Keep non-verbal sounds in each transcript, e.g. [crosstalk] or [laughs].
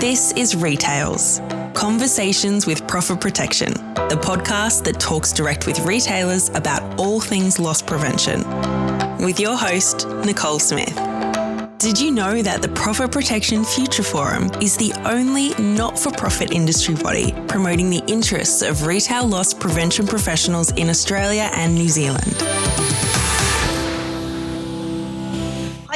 This is Retails Conversations with Profit Protection, the podcast that talks direct with retailers about all things loss prevention. With your host, Nicole Smith. Did you know that the Profit Protection Future Forum is the only not for profit industry body promoting the interests of retail loss prevention professionals in Australia and New Zealand?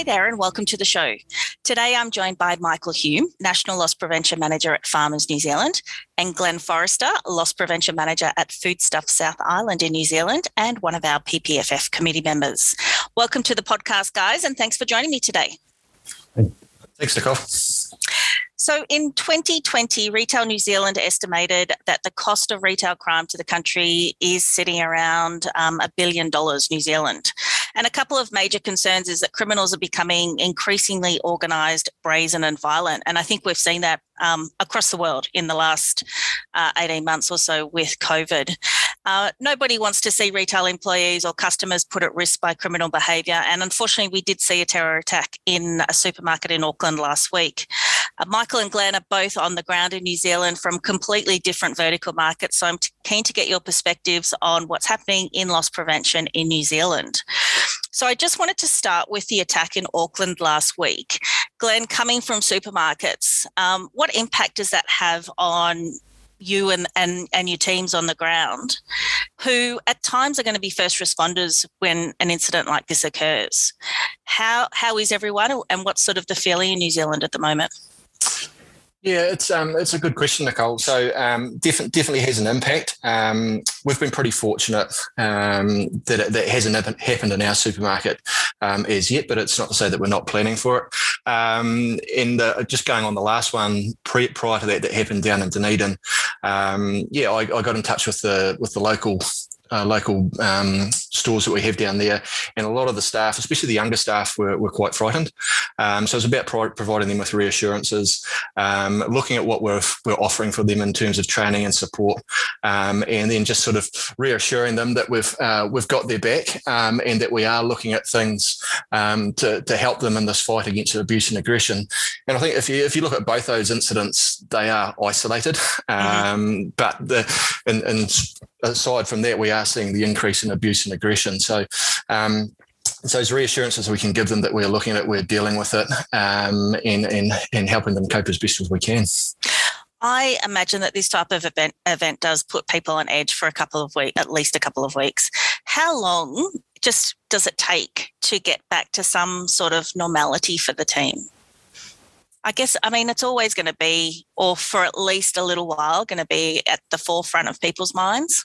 Hi there, and welcome to the show. Today I'm joined by Michael Hume, National Loss Prevention Manager at Farmers New Zealand, and Glenn Forrester, Loss Prevention Manager at Foodstuff South Island in New Zealand, and one of our PPFF committee members. Welcome to the podcast, guys, and thanks for joining me today. Thanks, Nicole. So in 2020, Retail New Zealand estimated that the cost of retail crime to the country is sitting around um, a billion dollars New Zealand. And a couple of major concerns is that criminals are becoming increasingly organised, brazen, and violent. And I think we've seen that um, across the world in the last uh, 18 months or so with COVID. Uh, nobody wants to see retail employees or customers put at risk by criminal behaviour. And unfortunately, we did see a terror attack in a supermarket in Auckland last week. Uh, Michael and Glenn are both on the ground in New Zealand from completely different vertical markets. So I'm keen to get your perspectives on what's happening in loss prevention in New Zealand. So I just wanted to start with the attack in Auckland last week. Glenn, coming from supermarkets, um, what impact does that have on you and, and, and your teams on the ground, who at times are going to be first responders when an incident like this occurs? How, how is everyone and what's sort of the feeling in New Zealand at the moment? Yeah, it's um, it's a good question, Nicole. So um, definitely has an impact. Um, we've been pretty fortunate um, that it, that hasn't happened in our supermarket um, as yet, but it's not to say that we're not planning for it. Um, and uh, just going on the last one pre, prior to that that happened down in Dunedin, um, yeah, I, I, got in touch with the with the local uh, local um, stores that we have down there. And a lot of the staff, especially the younger staff, were, were quite frightened. Um, so it's about pro- providing them with reassurances, um, looking at what we're, we're offering for them in terms of training and support, um, and then just sort of reassuring them that we've uh, we've got their back um, and that we are looking at things um, to, to help them in this fight against abuse and aggression. And I think if you if you look at both those incidents, they are isolated, mm-hmm. but the and, and aside from that, we are seeing the increase in abuse and aggression. So, um, so those reassurances we can give them that we're looking at it, we're dealing with it, um, and, and, and helping them cope as best as we can. I imagine that this type of event event does put people on edge for a couple of weeks, at least a couple of weeks. How long just does it take to get back to some sort of normality for the team? I guess, I mean, it's always going to be, or for at least a little while, going to be at the forefront of people's minds.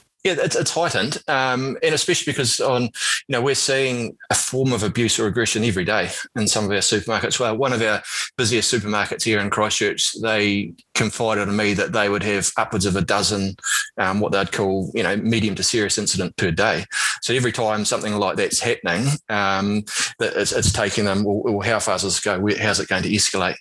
Yeah, it's, it's heightened, um, and especially because on you know we're seeing a form of abuse or aggression every day in some of our supermarkets. Well, one of our busiest supermarkets here in Christchurch, they confided to me that they would have upwards of a dozen, um, what they'd call you know medium to serious incident per day. So every time something like that's happening, um, it's, it's, taking them. Well, well, how far does this go? How's it going to escalate?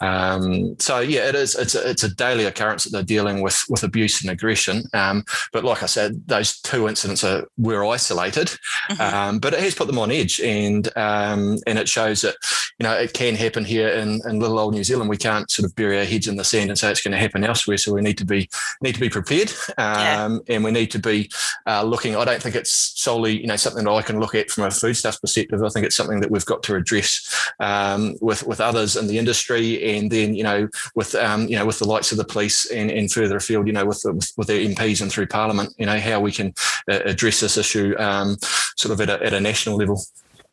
Um, so yeah, it is. It's a, it's a daily occurrence that they're dealing with with abuse and aggression. Um, but like I said said, those two incidents are were isolated, mm-hmm. um, but it has put them on edge, and um, and it shows that you know it can happen here in, in little old New Zealand. We can't sort of bury our heads in the sand and say it's going to happen elsewhere. So we need to be need to be prepared, um, yeah. and we need to be uh, looking. I don't think it's solely you know something that I can look at from a foodstuff perspective. I think it's something that we've got to address um, with with others in the industry, and then you know with um, you know with the likes of the police and, and further afield, you know with the, with, with their MPs and through Parliament, you know know how we can uh, address this issue um, sort of at a, at a national level.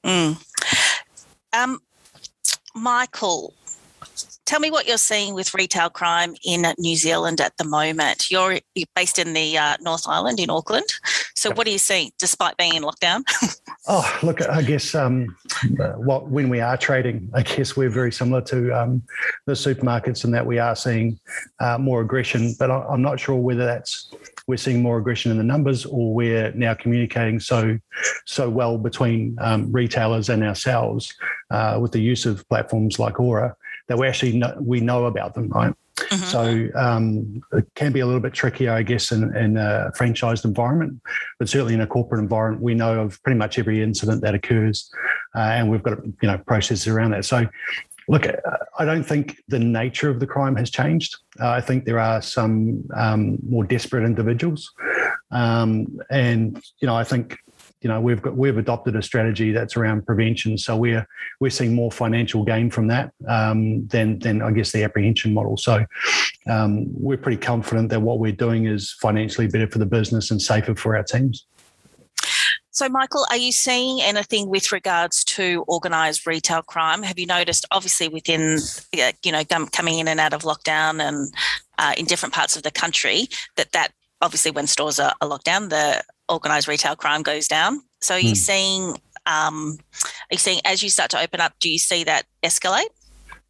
Mm. Um, Michael, tell me what you're seeing with retail crime in New Zealand at the moment. You're, you're based in the uh, North Island in Auckland. So, what are you seeing despite being in lockdown? [laughs] oh, look, I guess um, what when we are trading, I guess we're very similar to um, the supermarkets in that we are seeing uh, more aggression. But I'm not sure whether that's we're seeing more aggression in the numbers, or we're now communicating so so well between um, retailers and ourselves uh, with the use of platforms like Auror that we actually know, we know about them, right? Mm-hmm. So um, it can be a little bit trickier, I guess, in, in, a franchised environment, but certainly in a corporate environment, we know of pretty much every incident that occurs, uh, and we've got you know processes around that. So, look, I don't think the nature of the crime has changed. Uh, I think there are some um, more desperate individuals, um, and you know, I think you know we've got we've adopted a strategy that's around prevention. So we're we're seeing more financial gain from that um, than than I guess the apprehension model. So um, we're pretty confident that what we're doing is financially better for the business and safer for our teams. So, Michael, are you seeing anything with regards to organised retail crime? Have you noticed, obviously, within you know coming in and out of lockdown and uh, in different parts of the country, that that obviously when stores are, locked down, the organised retail crime goes down. So, are you hmm. seeing? Um, are you seeing as you start to open up? Do you see that escalate?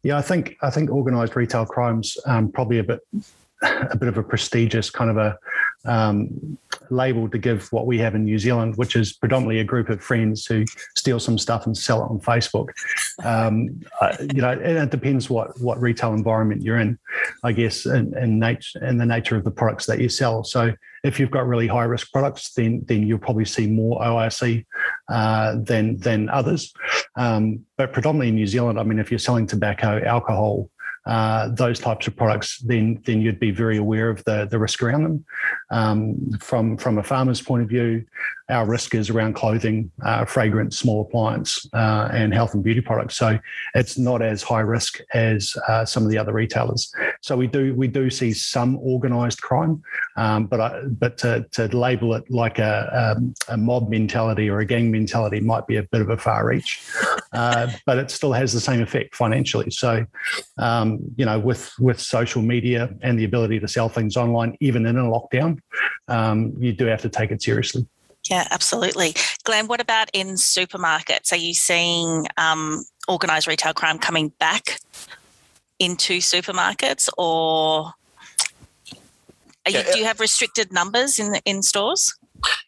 Yeah, I think I think organised retail crimes um, probably a bit a bit of a prestigious kind of a um, label to give what we have in New Zealand, which is predominantly a group of friends who steal some stuff and sell it on Facebook. Um, uh, you know, and it depends what what retail environment you're in, I guess, in, in nature and the nature of the products that you sell. So if you've got really high risk products, then then you'll probably see more OIC uh, than than others. Um, but predominantly in New Zealand, I mean, if you're selling tobacco, alcohol, uh, those types of products, then then you'd be very aware of the the risk around them. Um, from from a farmer's point of view, our risk is around clothing, uh, fragrance, small appliance, uh, and health and beauty products. So it's not as high risk as uh, some of the other retailers. So we do we do see some organised crime, um, but I, but to, to label it like a, um, a mob mentality or a gang mentality might be a bit of a far reach, uh, but it still has the same effect financially. So um, you know with with social media and the ability to sell things online even in a lockdown, um, you do have to take it seriously. Yeah, absolutely. Glenn, what about in supermarkets? Are you seeing um, organised retail crime coming back into supermarkets, or you, do you have restricted numbers in in stores?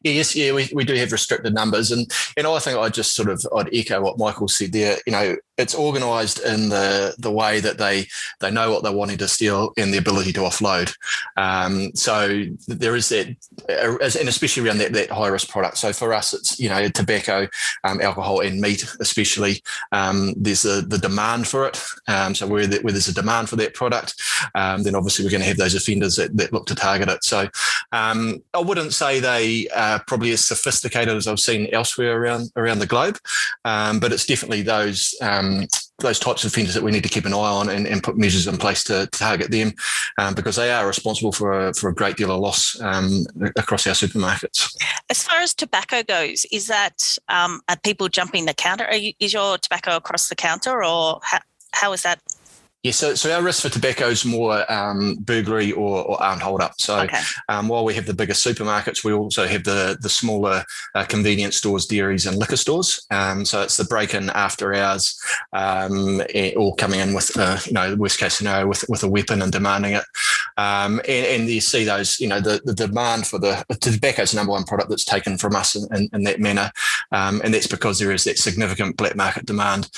Yeah, yes, yeah, we, we do have restricted numbers, and know I think I just sort of I'd echo what Michael said there. You know, it's organised in the the way that they they know what they're wanting to steal and the ability to offload. Um, so there is that, and especially around that, that high risk product. So for us, it's you know tobacco, um, alcohol, and meat, especially. Um, there's the the demand for it. Um, so where, the, where there's a demand for that product, um, then obviously we're going to have those offenders that, that look to target it. So um, I wouldn't say they are probably as sophisticated as I've seen elsewhere around around the globe, but it's definitely those. Um, um, those types of offenders that we need to keep an eye on and, and put measures in place to, to target them um, because they are responsible for a, for a great deal of loss um, across our supermarkets. As far as tobacco goes, is that um, are people jumping the counter? You, is your tobacco across the counter or how, how is that yeah, so, so our risk for tobacco is more um, burglary or, or armed hold up. So okay. um, while we have the bigger supermarkets, we also have the the smaller uh, convenience stores, dairies, and liquor stores. Um, so it's the break in after hours, um, or coming in with uh, you know worst case scenario with with a weapon and demanding it. Um, and, and, you see those you know the, the demand for the, the tobacco is the number one product that's taken from us in, in, in that manner, um, and that's because there is that significant black market demand.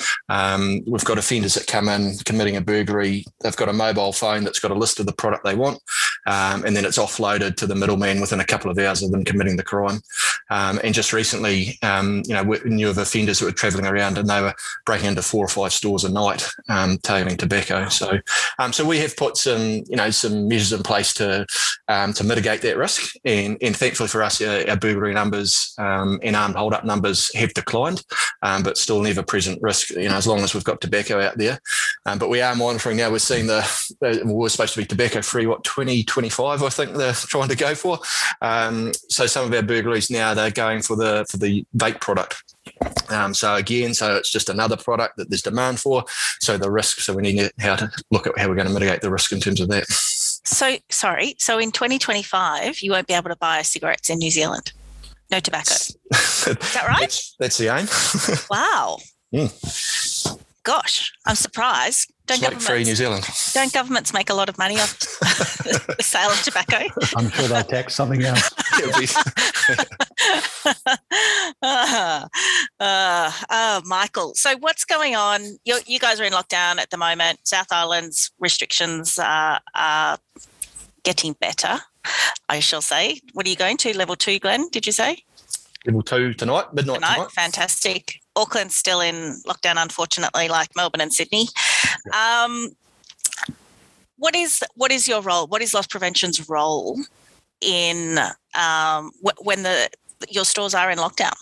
we've got offenders that come in committing a burglary, they've got a mobile phone that's got a list of the product they want, um, and then it's offloaded to the middleman within a couple of hours of them committing the crime. Um, and just recently, um, you know, we knew of offenders that were travelling around and they were breaking into four or five stores a night, um, tailing tobacco. So, um, so we have put some, you know, some measures in place to um, to mitigate that risk. And, and thankfully for us, our, our burglary numbers and armed hold up numbers have declined, but still never present risk. You know, as long as we've got tobacco out there, but we are monitoring now. We're seeing the, the we're supposed to be tobacco free, what, 2025, I think they're trying to go for. Um, so some of our burglaries now, they're going for the for the vape product. Um, so again, so it's just another product that there's demand for. So the risk, so we need how to look at how we're going to mitigate the risk in terms of that. So sorry, so in 2025, you won't be able to buy cigarettes in New Zealand. No tobacco. [laughs] Is that right? That's, that's the aim. [laughs] wow. Mm. Gosh, I'm surprised. Don't governments, free New Zealand. Don't governments make a lot of money off the sale of tobacco? [laughs] I'm sure they'll tax something else. [laughs] [laughs] uh, uh, oh, Michael. So what's going on? You're, you guys are in lockdown at the moment. South Island's restrictions are, are getting better, I shall say. What are you going to? Level two, Glenn, did you say? level two tonight, midnight tonight. tonight. Fantastic. Auckland's still in lockdown, unfortunately, like Melbourne and Sydney. Um, what is what is your role? What is loss prevention's role in um, when the your stores are in lockdown?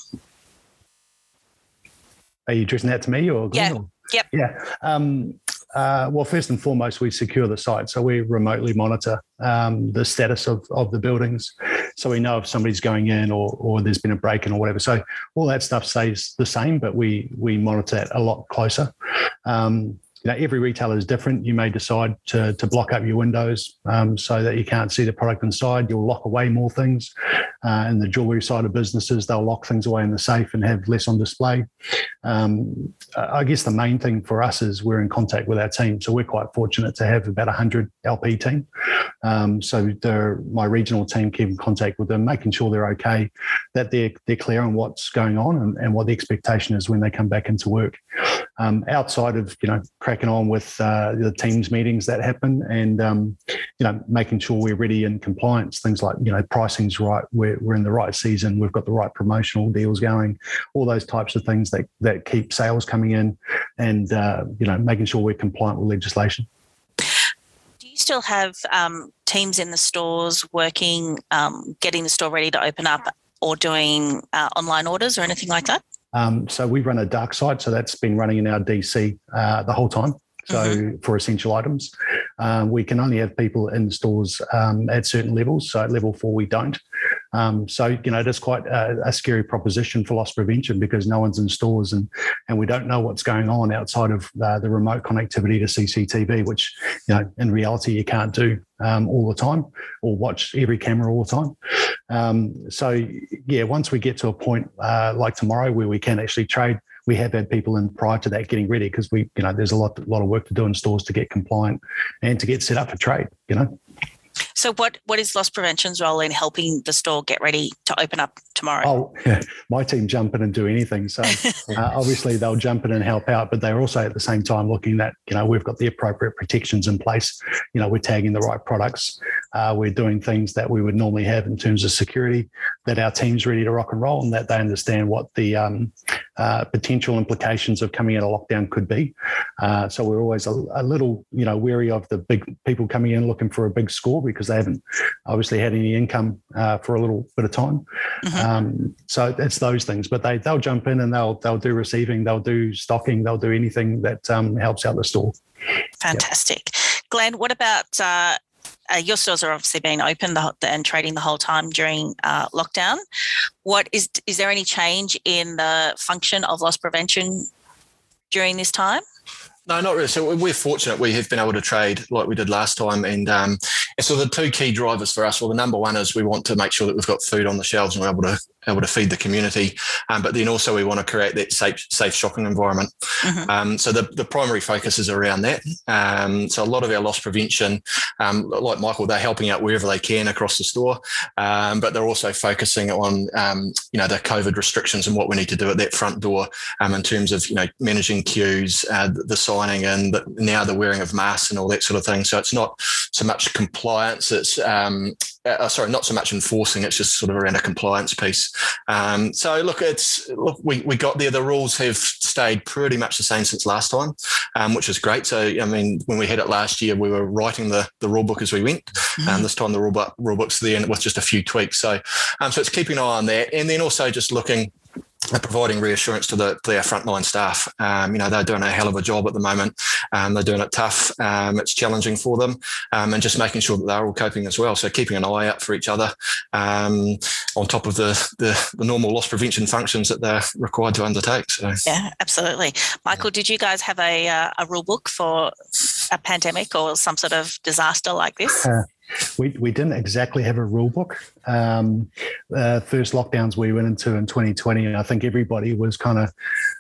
Are you addressing that to me or Glenn? Yeah. Or? Yep. Yeah. Um, uh, well, first and foremost, we secure the site. So we remotely monitor um, the status of, of the buildings. So we know if somebody's going in or, or there's been a break in or whatever. So all that stuff stays the same, but we, we monitor it a lot closer. Um, you know, every retailer is different. You may decide to, to block up your windows um, so that you can't see the product inside. You'll lock away more things. Uh, in the jewelry side of businesses, they'll lock things away in the safe and have less on display. Um, I guess the main thing for us is we're in contact with our team. So we're quite fortunate to have about 100 LP team. Um, so my regional team keep in contact with them, making sure they're okay, that they're, they're clear on what's going on and, and what the expectation is when they come back into work. Um, outside of, you know, cracking on with uh, the teams meetings that happen and um, you know making sure we're ready in compliance things like you know pricing's right we're, we're in the right season we've got the right promotional deals going all those types of things that that keep sales coming in and uh, you know making sure we're compliant with legislation. Do you still have um, teams in the stores working um, getting the store ready to open up or doing uh, online orders or anything like that um, so we run a dark site, so that's been running in our DC uh, the whole time. So mm-hmm. for essential items, um, we can only have people in stores um, at certain levels. So at level four, we don't. Um, so you know, it is quite a, a, scary proposition for loss prevention because no one's in stores and and we don't know what's going on outside of uh, the remote connectivity to CCTV, which you know in reality you can't do um, all the time or watch every camera all the time. Um, so yeah, once we get to a point uh, like tomorrow where we can actually trade we have had people in prior to that getting ready because we, you know, there's a lot, a lot of work to do in stores to get compliant and to get set up for trade, you know. So, what what is loss prevention's role in helping the store get ready to open up tomorrow? Oh, yeah. my team jump in and do anything. So, [laughs] uh, obviously, they'll jump in and help out, but they're also at the same time looking that you know we've got the appropriate protections in place. You know, we're tagging the right products. Uh, we're doing things that we would normally have in terms of security. That our team's ready to rock and roll, and that they understand what the um, uh, potential implications of coming out of lockdown could be. Uh, so we're always a, a little, you know, wary of the big people coming in looking for a big score because they haven't obviously had any income uh, for a little bit of time. Mm-hmm. Um, so it's those things, but they they'll jump in and they'll they'll do receiving, they'll do stocking, they'll do anything that um, helps out the store. Fantastic, yep. Glenn. What about uh, uh, your stores are obviously being open the, and trading the whole time during uh, lockdown. What is is there any change in the function of loss prevention during this time? No, not really. So we're fortunate we have been able to trade like we did last time, and um, so the two key drivers for us. Well, the number one is we want to make sure that we've got food on the shelves and we're able to able to feed the community. Um, but then also we want to create that safe, safe shopping environment. Mm-hmm. Um, so the, the primary focus is around that. Um, so a lot of our loss prevention, um, like Michael, they're helping out wherever they can across the store, um, but they're also focusing on um, you know the COVID restrictions and what we need to do at that front door in terms of you know managing queues, uh, the signing, and the, now the wearing of masks and all that sort of thing. So it's not so much compliance; it's uh, sorry, not so much enforcing. It's just sort of around a compliance piece. Um, so look, it's look, we, we got there. The rules have stayed pretty much the same since last time, um, which is great. So I mean, when we had it last year, we were writing the the rule book as we went. Mm-hmm. Um, this time the rule book rule book's there with just a few tweaks. So um, so it's keeping an eye on that, and then also just looking providing reassurance to the to our frontline staff. Um, you know, they're doing a hell of a job at the moment. Um, they're doing it tough. Um, it's challenging for them, um, and just making sure that they're all coping as well. So keeping an eye out for each other, um, on top of the, the, the normal loss prevention functions that they're required to undertake. So yeah, absolutely. Michael, yeah. did you guys have a uh, a rule book for a pandemic or some sort of disaster like this? Uh, we, we didn't exactly have a rule book. Um, uh, first lockdowns we went into in 2020, and I think everybody was kind of,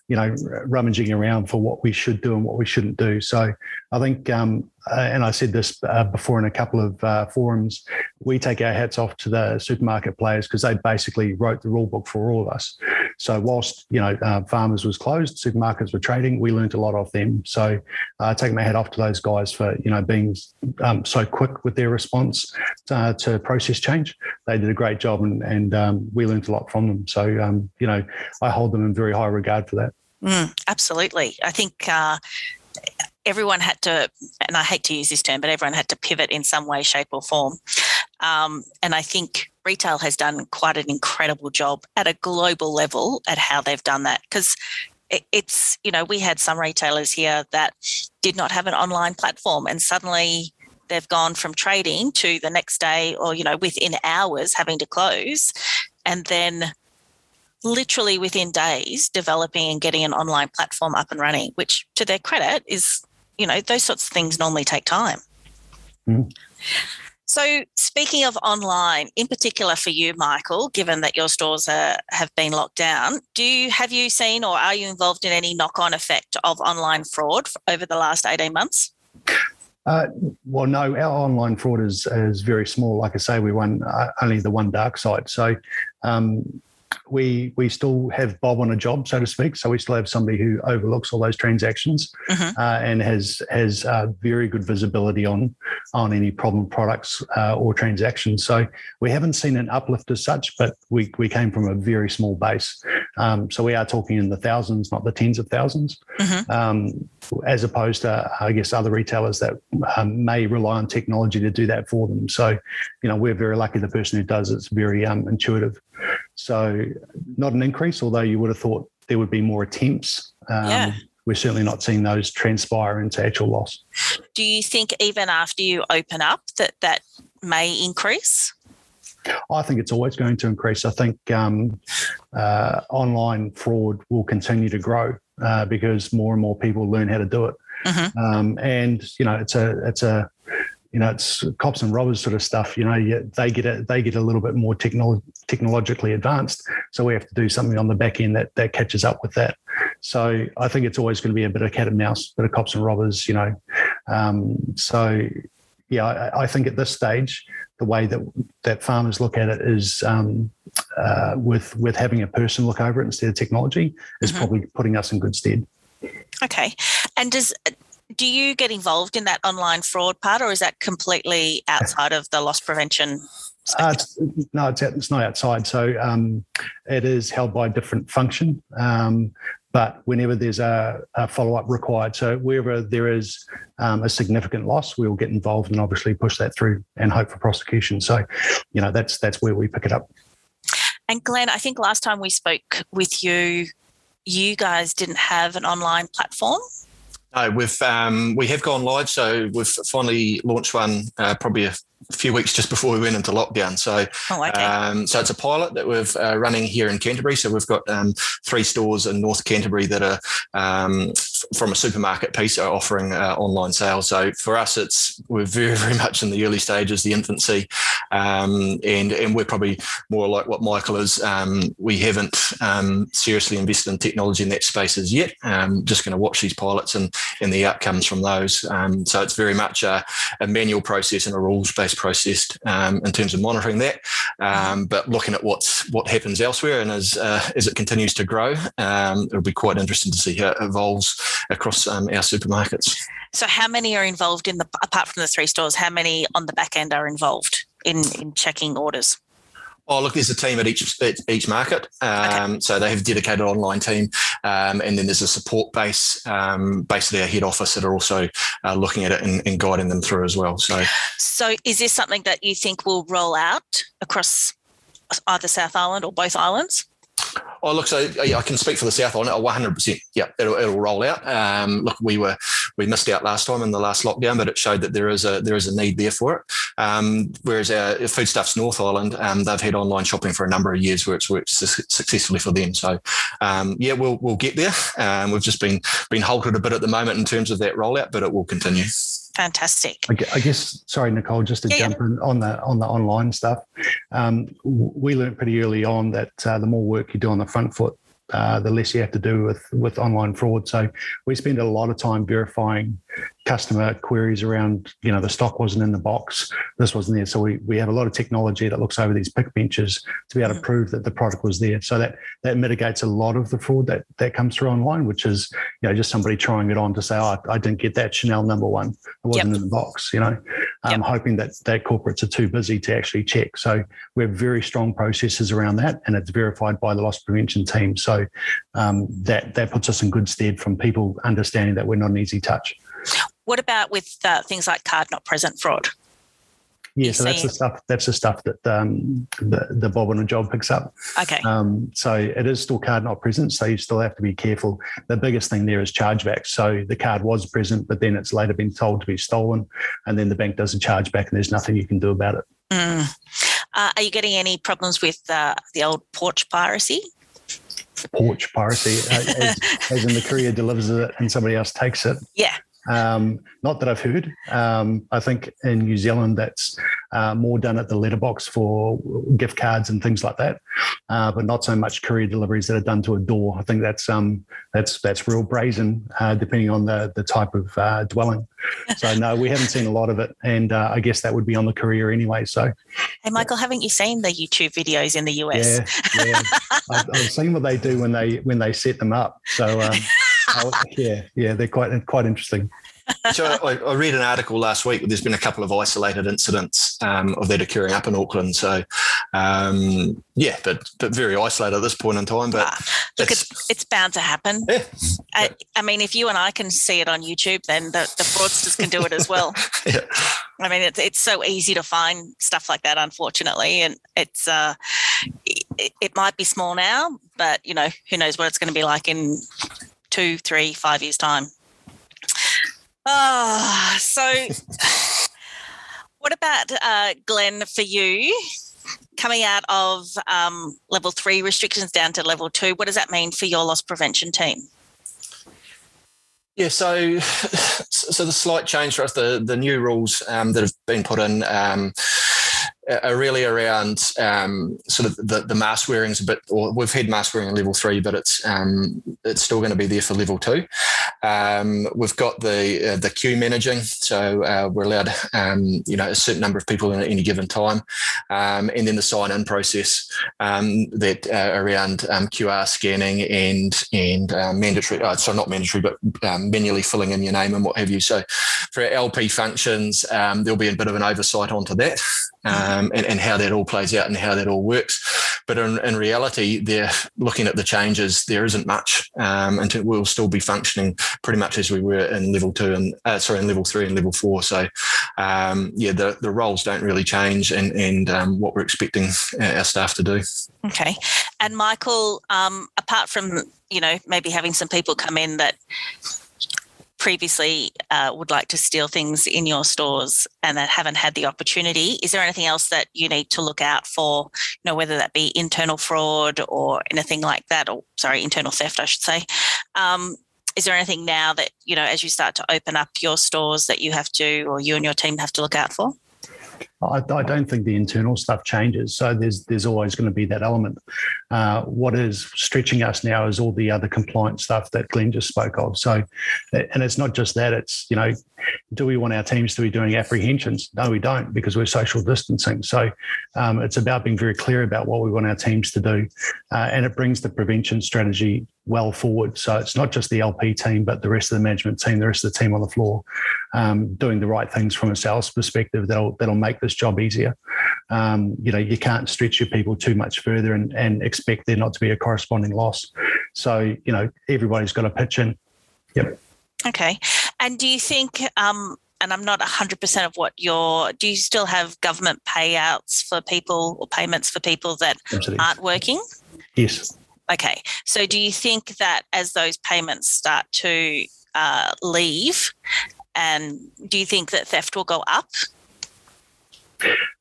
you know, rummaging around for what we should do and what we shouldn't do. So I think, um, uh, and I said this uh, before in a couple of uh, forums, we take our hats off to the supermarket players because they basically wrote the rule book for all of us. So whilst you know uh, farmers was closed, supermarkets were trading, we learned a lot off them. So uh, take my hat off to those guys for you know being um, so quick with their response uh, to process change. They did a great job, and, and um, we learned a lot from them. So um, you know I hold them in very high regard for that. Mm, absolutely. I think uh, everyone had to, and I hate to use this term, but everyone had to pivot in some way, shape, or form. Um, and I think retail has done quite an incredible job at a global level at how they've done that because it's you know we had some retailers here that did not have an online platform and suddenly they've gone from trading to the next day or you know within hours having to close and then literally within days developing and getting an online platform up and running which to their credit is you know those sorts of things normally take time mm. So, speaking of online, in particular for you, Michael, given that your stores are, have been locked down, do you have you seen or are you involved in any knock-on effect of online fraud over the last eighteen months? Uh, well, no, our online fraud is is very small. Like I say, we run uh, only the one dark site. So um, we we still have Bob on a job, so to speak. So we still have somebody who overlooks all those transactions mm-hmm. uh, and has has uh, very good visibility on on any problem products uh, or transactions. So we haven't seen an uplift as such, but we we came from a very small base. Um, so we are talking in the thousands, not the tens of 1000s mm-hmm. um, as opposed to I guess other retailers that um, may rely on technology to do that for them. So you know we're very lucky. The person who does it's very um, intuitive. So not an increase, although you would have thought there would be more attempts. Um, yeah. We're certainly not seeing those transpire into actual loss. Do you think even after you open up that that may increase? I think it's always going to increase. I think um, uh, online fraud will continue to grow uh, because more and more people learn how to do it. Mm-hmm. Um, and you know, it's a it's a you know, it's cops and robbers sort of stuff. You know, they get a, they get a little bit more technolo- technologically advanced, so we have to do something on the back end that that catches up with that. So I think it's always going to be a bit of cat and mouse, bit of cops and robbers. You know, um, so yeah, I, I, think at this stage, the way that that farmers look at it is um, uh, with with having a person look over it instead of technology is mm-hmm. probably putting us in good stead. Okay, and does do you get involved in that online fraud part, or is that completely outside of the loss prevention? Uh, it's, no, it's, it's not outside. So um, it is held by a different function. Um, but whenever there's a, a follow up required, so wherever there is um, a significant loss, we will get involved and obviously push that through and hope for prosecution. So, you know, that's that's where we pick it up. And Glenn, I think last time we spoke with you, you guys didn't have an online platform. No, we've um, we have gone live, so we've finally launched one uh, probably a few weeks just before we went into lockdown. So, oh, okay. um, so it's a pilot that we're uh, running here in Canterbury. So we've got um, three stores in North Canterbury that are um, from a supermarket piece are offering uh, online sales. So for us, it's we're very very much in the early stages, the infancy, um, and and we're probably more like what Michael is. Um, we haven't um, seriously invested in technology in that space as yet. just going to watch these pilots and and the outcomes from those. so it's very much a, a manual process and a rules based process um, in terms of monitoring that. Um, but looking at what's what happens elsewhere and as uh, as it continues to grow, um, it'll be quite interesting to see how it evolves across um, our supermarkets. So, how many are involved in the apart from the three stores? How many on the back end are involved in in checking orders? Oh, look, there's a team at each each market. Um, okay. So they have a dedicated online team, um, and then there's a support base um, at our head office that are also uh, looking at it and, and, guiding them through as well. So, so is this something that you think will roll out across either South Island or both islands? Oh, look, so I can speak for the South Island. 100%. Yeah, it'll, it'll roll out. Um, look, we were we missed out last time in the last lockdown, but it showed that there is a there is a need there for it. Um, whereas our Foodstuffs North Island, um, they've had online shopping for a number of years, where it's worked su- successfully for them. So um, yeah, we'll we'll get there. Um, we've just been been halted a bit at the moment in terms of that rollout, but it will continue fantastic. I guess, sorry, Nicole, just to yeah, jump yeah. in on the on the online stuff. Um, we learned pretty early on that uh, the more work you do on the front foot, uh, the less you have to do with with online fraud. So we spend a lot of time verifying customer queries around, you know, the stock wasn't in the box, this wasn't there. So we, we have a lot of technology that looks over these pick benches to be able to mm. prove that the product was there. So that that mitigates a lot of the fraud that that comes through online, which is, you know, just somebody trying it on to say, oh, I didn't get that Chanel number one. It wasn't yep. in the box, you know. Um, yep. hoping that that corporates are too busy to actually check. So we have very strong processes around that, and it's verified by the loss prevention team. So um, that that puts us in good stead from people understanding that we're not an easy touch. What about with uh, things like card not present fraud? Yeah, so that's the stuff. That's the stuff that um, the the bob on a job picks up. Okay. Um, so it is still card not present. So you still have to be careful. The biggest thing there is chargeback. So the card was present, but then it's later been told to be stolen, and then the bank does a chargeback, and there's nothing you can do about it. Mm. Uh, are you getting any problems with uh, the old porch piracy? Porch piracy, uh, as, as in the courier delivers it and somebody else takes it. [laughs] Yeah. Um, not that I've heard. Um, I think in New Zealand that's uh, more done at the letterbox for gift cards and things like that, uh, but not so much courier deliveries that are done to a door. I think that's um, that's that's real brazen, uh, depending on the the type of uh, dwelling. So no, we haven't seen a lot of it, and uh, I guess that would be on the courier anyway. So, hey Michael, yeah. haven't you seen the YouTube videos in the US? Yeah, yeah. I've, I've, seen what they do when they when they set them up. So. [laughs] Yeah, yeah, they're quite quite interesting. so I, I, read an article last week. There's been a couple of isolated incidents um, of that occurring up in Auckland. So, um, yeah, but but very isolated at this point in time. But ah, look, it's, it's, it's bound to happen. Yeah. I, I, mean, if you and I can see it on YouTube, then the, the fraudsters can do it as well. [laughs] yeah. I mean, it's it's so easy to find stuff like that, unfortunately, and it's uh, it, it might be small now, but you know, who knows what it's going to be like in two, three, five years' time. Ah, oh, so what about uh, Glenn for you? Coming out of um, level three restrictions down to level two, what does that mean for your loss prevention team? Yeah, so [sighs] so the slight change for us, the the new rules um, that have been put in. Um, are really around um, sort of the, the mask wearing's a bit, or we've had mask wearing in level three, but it's um, it's still going to be there for level two. Um, we've got the uh, the queue managing, so uh, we're allowed um, you know a certain number of people at any given time, um, and then the sign in process um, that uh, around QR scanning and and uh, mandatory, uh, sorry not mandatory, but manually filling in your name and what have you. So for LP functions, there'll be a bit of an oversight onto that um, and, and, how that all plays out and how that all works. But in, in reality, they're looking at the changes. There isn't much, um, and we'll still be functioning pretty much as we were in level two and uh, sorry, in level three and level four. So, um, yeah, the, the roles don't really change, and and um, what we're expecting our staff to do. Okay, and Michael, um, apart from you know maybe having some people come in that previously uh, would like to steal things in your stores and that haven't had the opportunity is there anything else that you need to look out for? You know whether that be internal fraud or anything like that or sorry internal theft i should say. Um, is there anything now that you know as you start to open up your stores that you have to or you and your team have to look out for I, I, don't think the internal stuff changes. So there's there's always going to be that element. Uh, what is stretching us now is all the other compliance stuff that Glenn just spoke of. So, and it's not just that. It's you know, do we want our teams to be doing apprehensions? No, we don't because we're social distancing. So um, it's about being very clear about what we want our teams to do, uh, and it brings the prevention strategy well forward. So it's not just the LP team, but the rest of the management team, the rest of the team on the floor, um, doing the right things from a sales perspective that'll that'll make this job easier. Um, you know, you can't stretch your people too much further and, and expect there not to be a corresponding loss. So you know, everybody's got to pitch in. Yep. Okay. And do you think um, and I'm not 100% of what your do you still have government payouts for people or payments for people that Absolutely. aren't working? Yes. Okay. So do you think that as those payments start to uh, leave, and do you think that theft will go up?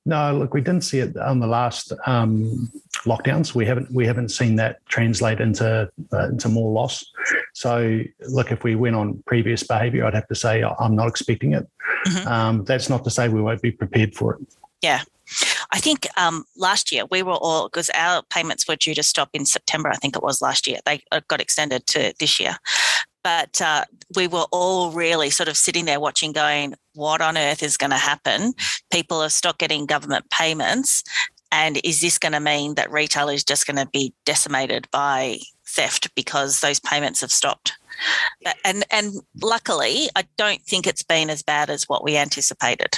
No, look, we didn't see it on the last um, lockdowns. We haven't we haven't seen that translate into uh, into more loss. So, look, if we went on previous behaviour, I'd have to say I'm not expecting it. Mm-hmm. Um, that's not to say we won't be prepared for it. Yeah. I think um, last year we were all because our payments were due to stop in September. I think it was last year. They got extended to this year, but uh, we were all really sort of sitting there watching, going, "What on earth is going to happen?" People have stopped getting government payments, and is this going to mean that retail is just going to be decimated by theft because those payments have stopped? And and luckily, I don't think it's been as bad as what we anticipated.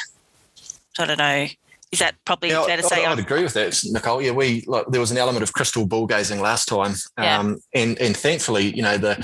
I don't know. Is that probably yeah, fair to say? I, would agree with that, Nicole. Yeah, we like there was an element of crystal ball gazing last time, yeah. um, and and thankfully, you know, the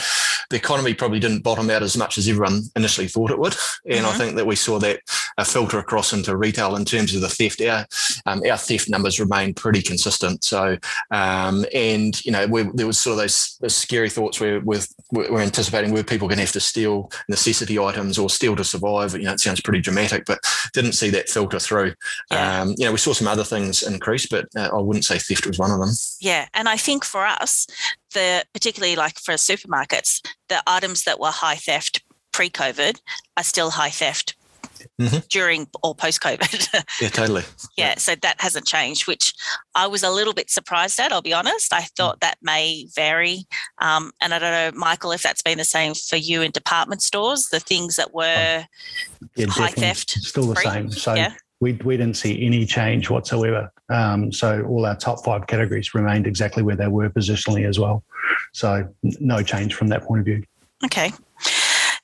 the economy probably didn't bottom out as much as everyone initially thought it would, and mm-hmm. I think that we saw that uh, filter across into retail in terms of the theft. Our um, our theft numbers remain pretty consistent. So, um, and you know, we, there was sort of those, those scary thoughts where with we're anticipating where people going to have to steal necessity items or steal to survive. You know, it sounds pretty dramatic, but didn't see that filter through. Yeah. Um, you know, we saw some other things increase, but uh, I wouldn't say theft was one of them. Yeah, and I think for us, the particularly like for supermarkets, the items that were high theft pre-COVID are still high theft Mm-hmm. during or post COVID. [laughs] yeah, totally. yeah, so that hasn't changed, which I was a little bit surprised at. I'll be honest. I thought mm. that may vary, um, and I don't know, Michael, if that's been the same for you in department stores. The things that were yeah, high theft, still the free. same. So yeah we, we didn't see any change whatsoever. Um, so all our top five categories remained exactly where they were positionally as well. So no change from that point of view. Okay.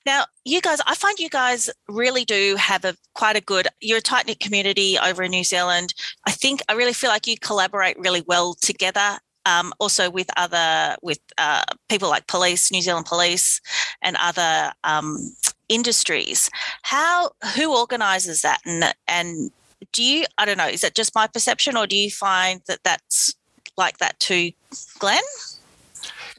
Now, you guys, I find you guys really do have a quite a good. You're a tight knit community over in New Zealand. I think I really feel like you collaborate really well together. Um, also with other with uh, people like police, New Zealand Police, and other um, industries. How who organises that, and and do you? I don't know. Is that just my perception, or do you find that that's like that too, Glenn?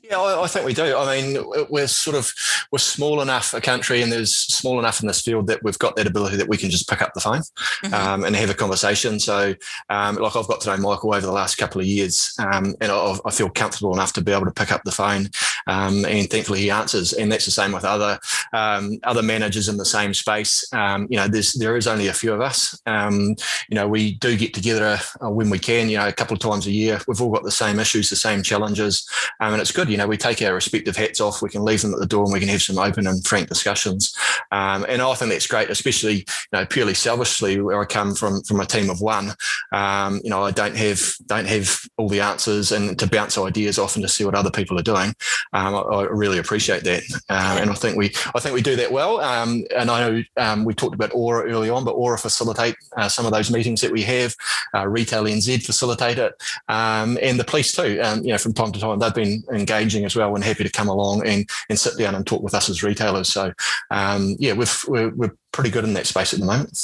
Yeah, I, I, think we do. I mean, we're sort of we're small enough a country, and there's small enough in this field that we've got that ability that we can just pick up the phone mm-hmm. um, and have a conversation. So, um, like I've got to know Michael over the last couple of years, um, and I, I, feel comfortable enough to be able to pick up the phone, um, and thankfully he answers. And that's the same with other um, other managers in the same space. Um, you know, there's there is only a few of us. you know, we do get together uh, when we can. You know, a couple of times a year. We've all got the same issues, the same challenges, and it's good you know, we take our respective hats off, we can leave them at the door and we can have some open and frank discussions. Um, and I think that's great, especially, you know, purely selfishly where I come from, from a team of one. Um, you know, I don't have, don't have all the answers and to bounce ideas off and to see what other people are doing. Um, I, I, really appreciate that. Um, and I think we, I think we do that well. Um, and I know um, we talked about Auror early on, but Auror facilitate uh, some of those meetings that we have. Uh, Retail NZ facilitate it. and the police too. you know, from time to time, they've been engaged changing as well and happy to come along and, and sit down and talk with us as retailers. So, um, yeah, we've, we're, we're pretty good in that space at the moment.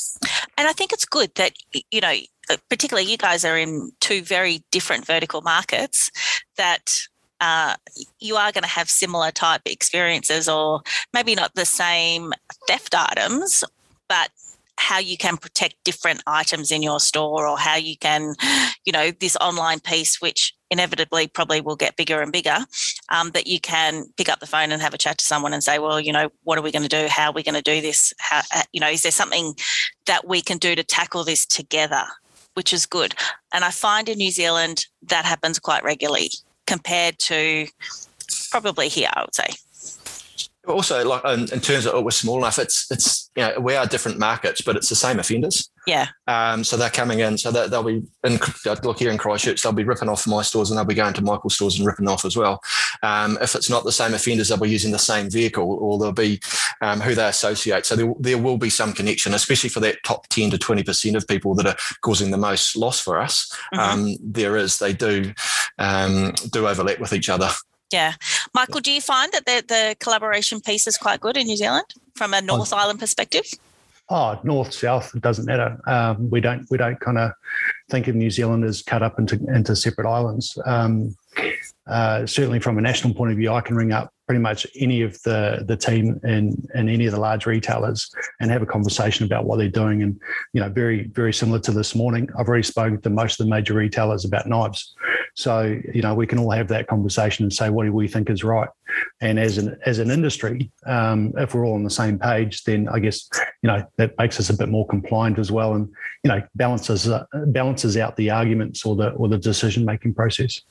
And I think it's good that, you know, uh, particularly you guys are in two very different vertical markets that uh, you are going to have similar type experiences or maybe not the same theft items, but how you can protect different items in your store or how you can, you know, this online piece, which inevitably probably will get bigger and bigger, um, that you can pick up the phone and have a chat to someone and say, well, you know, what are we going to do? How are we going to do this? How, uh, you know, is there something that we can do to tackle this together? Which is good. And I find in New Zealand that happens quite regularly compared to probably here, I would say also like in, in, terms of oh, we're small enough it's it's you know we are different markets but it's the same offenders yeah. Um so they're coming in. So that they'll be in look here in christchurch they'll be ripping off my stores and they'll be going to michael's stores and ripping off as well. Um if it's not the same offenders they'll be using the same vehicle or they'll be um, who they associate. So there, there will be some connection especially for that top 10 to 20 percent of people that are causing the most loss for us. Mm-hmm. um there is they do um do overlap with each other. Yeah. Michael, do you find that the, the collaboration piece is quite good in New Zealand from a North Island perspective? Oh, north, south, it doesn't matter. Um, we don't we don't kind of think of New Zealand as cut up into into separate islands. Um, uh, certainly, from a national point of view, I can ring up pretty much any of the the team in in any of the large retailers and have a conversation about what they're doing. And you know, very very similar to this morning, I've already spoken to most of the major retailers about knives. So, you know, we can all have that conversation and say, what do we think is right? And as an as an industry, um, if we're all on the same page, then I guess you know that makes us a bit more compliant as well, and you know balances uh, balances out the arguments or the or the decision making process.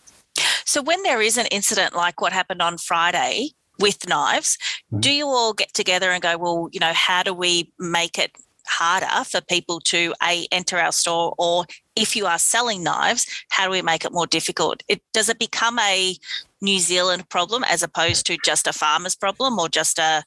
So when there is an incident like what happened on Friday with knives, mm-hmm. do you all get together and go, well, you know, how do we make it harder for people to a enter our store or if you are selling knives how do we make it more difficult? It does it become a new zealand problem as opposed to just a farmer's problem or just a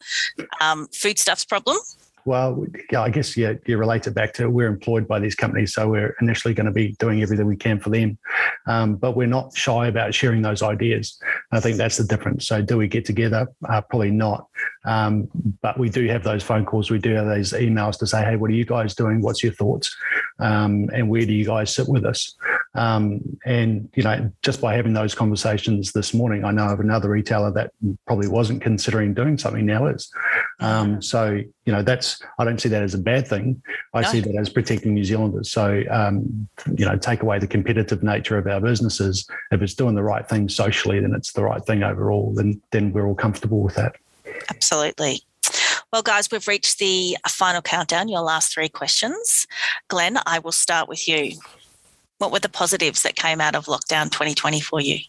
um, foodstuffs problem Well, I guess you relate it back to we're employed by these companies, so we're initially going to be doing everything we can for them, um, but we're not shy about sharing those ideas. I think that's the difference. So, do we get together? Uh, probably not, um, but we do have those phone calls. We do have those emails to say, "Hey, what are you guys doing? What's your thoughts? Um, and where do you guys sit with us?" Um, and you know, just by having those conversations this morning, I know of another retailer that probably wasn't considering doing something now is. Um, so you know, that's I don't see that as a bad thing. I no. see that as protecting New Zealanders. So um, you know, take away the competitive nature of our businesses. If it's doing the right thing socially, then it's the right thing overall. Then then we're all comfortable with that. Absolutely. Well, guys, we've reached the final countdown, your last three questions. Glenn, I will start with you. What were the positives that came out of lockdown 2020 for you?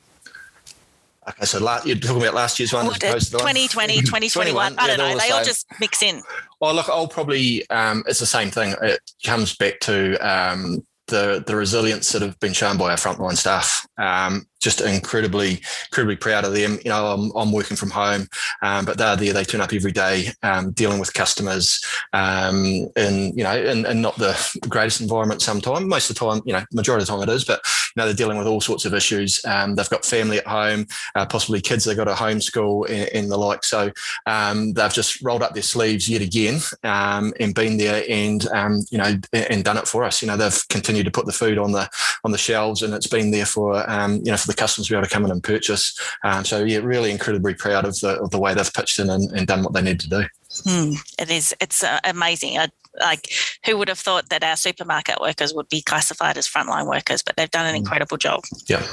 Okay, so last, you're talking about last year's one as opposed to 2020, 2021. [laughs] I don't know. They all just mix in. Well, look, I'll probably, um, it's the same thing. It comes back to um, the the resilience that have been shown by our frontline staff. Um, just incredibly, incredibly proud of them. You know, I'm, I'm working from home, um, but they're there. They turn up every day, um, dealing with customers, um, in you know, in, in not the greatest environment. Sometimes, most of the time, you know, majority of the time it is, but you know, they're dealing with all sorts of issues. Um, they've got family at home, uh, possibly kids they've got to homeschool and, and the like. So um, they've just rolled up their sleeves yet again um, and been there and you know and done it for us. You know, they've continued to put the food on the on the shelves, and it's been there for you know for the the customers be able to come in and purchase. Um, so yeah, really incredibly proud of the of the way they've pitched in and, and done what they need to do. Mm, it is. It's uh, amazing. I, like, who would have thought that our supermarket workers would be classified as frontline workers? But they've done an hmm. incredible job. Yeah.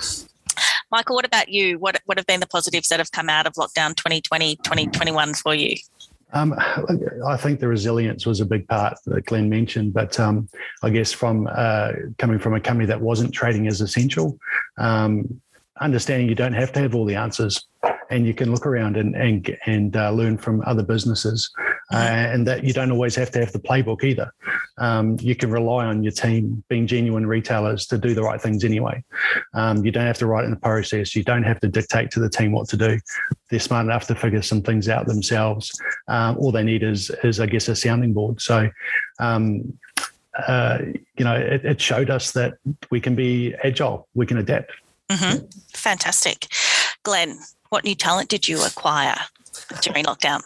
Michael, what about you? What what have been the positives that have come out of lockdown 2020, 2021 for you? Um, I think the resilience was a big part that Glenn mentioned, but um, I guess from uh, coming from a company that wasn't trading as essential, um, understanding you don't have to have all the answers and you can look around and and, and uh, learn from other businesses uh, and that you don't always have to have the playbook either. Um, you can rely on your team being genuine retailers to do the right things anyway. Um, you don't have to write in the process. You don't have to dictate to the team what to do. They're smart enough to figure some things out themselves. Um, all they need is is i guess a sounding board. So um, uh, you know, it, it, showed us that we can be agile, we can adapt. Mm-hmm. Fantastic. Glenn, what new talent did you acquire during lockdown?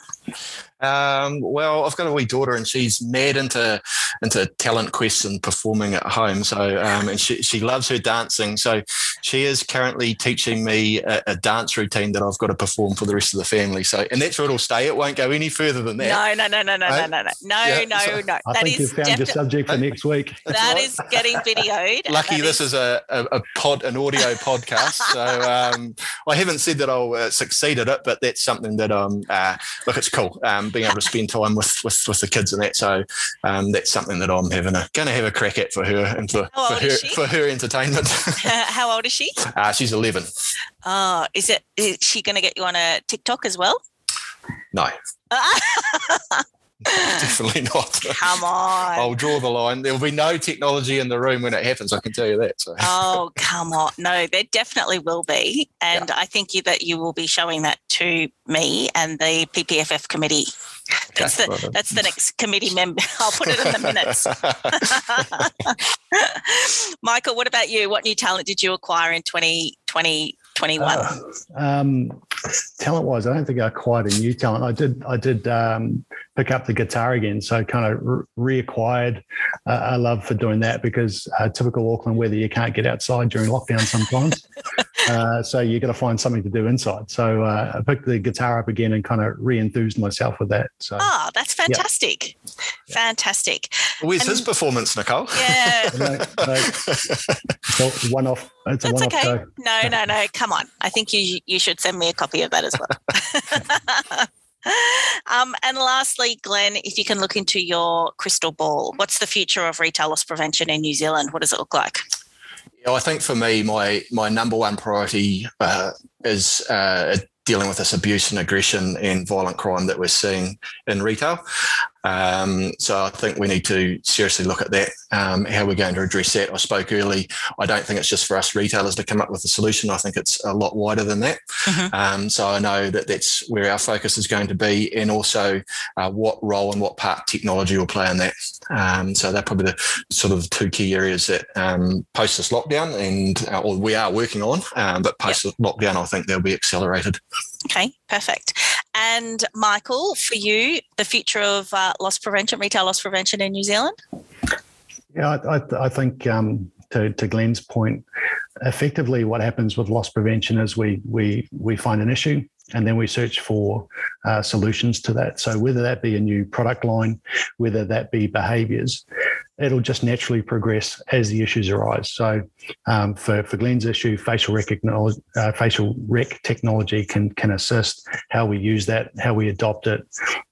Um, well, I've got a wee daughter, and she's mad into into talent quests and performing at home. So, um, and she she loves her dancing. So, she is currently teaching me a, a, dance routine that I've got to perform for the rest of the family. So, and that's where it'll stay. It won't go any further than that. No, no, no, no, no, right? no, no, no, yeah, no, so no. I that think you've found defi- your subject for next week. [laughs] That right. is getting videoed. Lucky this is, is a, a, a, pod, an audio [laughs] podcast. So, um, I haven't said that I'll uh, succeed at it, but that's something that um, uh, look, it's cool. Um, being able to spend time with with, with the kids and that. So um, that's something that I'm having a going to have a crack at for her and for, for her for her entertainment. [laughs] [laughs] How old is she? Uh, she's 11. Oh, is it? Is she going to get you on a TikTok as well? No. [laughs] [laughs] Definitely not. Come on. I'll draw the line. There will be no technology in the room when it happens. I can tell you that. So. Oh, come on. No, there definitely will be. And yeah. I think you, that you will be showing that to me and the PPFF committee. That's, the, well that's the next committee member. [laughs] I'll put it in the minutes. [laughs] Michael, what about you? What new talent did you acquire in 2020? 21 uh, um, talent wise i don't think i acquired a new talent i did i did um, pick up the guitar again. So kind of re- reacquired uh, a love for doing that because uh, typical auckland weather you can't get outside during lockdown sometimes. [laughs] Uh, so you got to find something to do inside. So uh, i picked the guitar up again and kind of re-enthused myself with that so. Oh that's fantastic. Yeah. fantastic. Where's and, his performance nicole? [laughs] Yeah. [laughs] No, no, one off. It's a one-off okay. show. no no no. Come on. I think you you should send me a copy of that as well. Um, and lastly, Glenn, if you can look into your crystal ball, what's the future of retail loss prevention in New Zealand? What does it look like? I think for me, my my number one priority uh, is uh, dealing with this abuse and aggression and violent crime that we're seeing in retail. Um, so I think we need to seriously look at that, um, how we're going to address that. I spoke early. I don't think it's just for us retailers to come up with a solution. I think it's a lot wider than that. Mm-hmm. Um, so I know that that's where our focus is going to be, and also uh, what role and what part technology will play in that. Um, so they're probably the sort of two key areas that um, post this lockdown, and uh, or we are working on, um, but post yep. lockdown, I think they'll be accelerated. Okay, perfect. And Michael, for you, the future of uh, loss prevention, retail loss prevention in New Zealand? Yeah, I, I think um, to, to Glenn's point, effectively what happens with loss prevention is we we we find an issue and then we search for uh, solutions to that. So whether that be a new product line, whether that be behaviours, it'll just naturally progress as the issues arise. So um, for, for Glenn's issue, facial recognition, uh, facial rec technology can can assist how we use that, how we adopt it,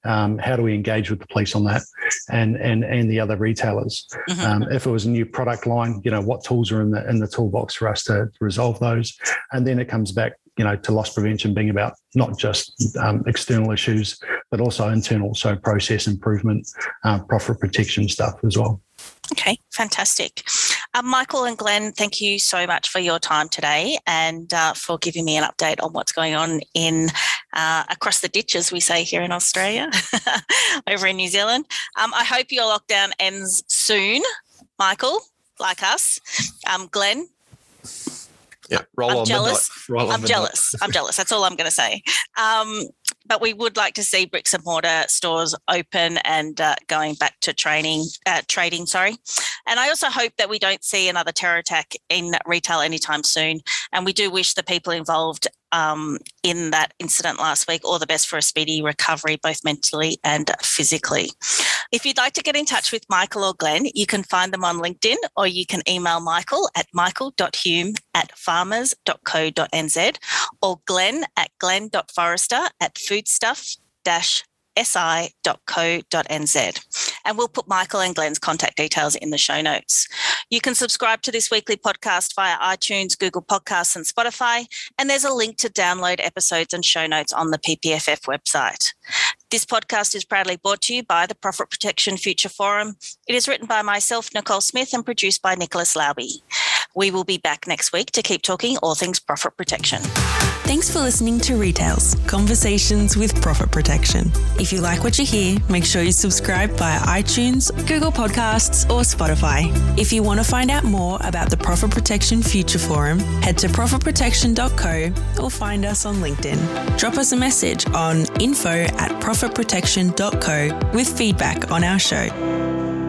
um, how do we engage with the police on that, and and and the other retailers. Mm-hmm. Um, if it was a new product line, you know what tools are in the in the toolbox for us to resolve those, and then it comes back you know, to loss prevention being about not just um, external issues, but also internal, so process improvement, uh, profit protection stuff as well. Okay, fantastic. Um, Michael and Glenn, thank you so much for your time today and uh, for giving me an update on what's going on in uh, across the ditch, as we say here in Australia, [laughs] over in New Zealand. Um, I hope your lockdown ends soon, Michael, like us. Um, Glenn, yeah, roll I'm on jealous. Roll I'm jealous. I'm jealous. That's all I'm going to say. Um, but we would like to see bricks and mortar stores open and uh, going back to training, uh, trading. Sorry, and I also hope that we don't see another terror attack in retail anytime soon. And we do wish the people involved um, in that incident last week all the best for a speedy recovery, both mentally and physically. If you'd like to get in touch with Michael or Glenn, you can find them on LinkedIn or you can email Michael at michael.hume at farmers.co.nz or Glenn at glenn.forrester at foodstuff si.co.nz. And we'll put Michael and Glenn's contact details in the show notes. You can subscribe to this weekly podcast via iTunes, Google Podcasts, and Spotify. And there's a link to download episodes and show notes on the PPFF website. This podcast is proudly brought to you by the Profit Protection Future Forum. It is written by myself, Nicole Smith, and produced by Nicholas Lauby. We will be back next week to keep talking all things profit protection. Thanks for listening to Retails Conversations with Profit Protection. If you like what you hear, make sure you subscribe via iTunes, Google Podcasts, or Spotify. If you want to find out more about the Profit Protection Future Forum, head to profitprotection.co or find us on LinkedIn. Drop us a message on info at profitprotection.co with feedback on our show.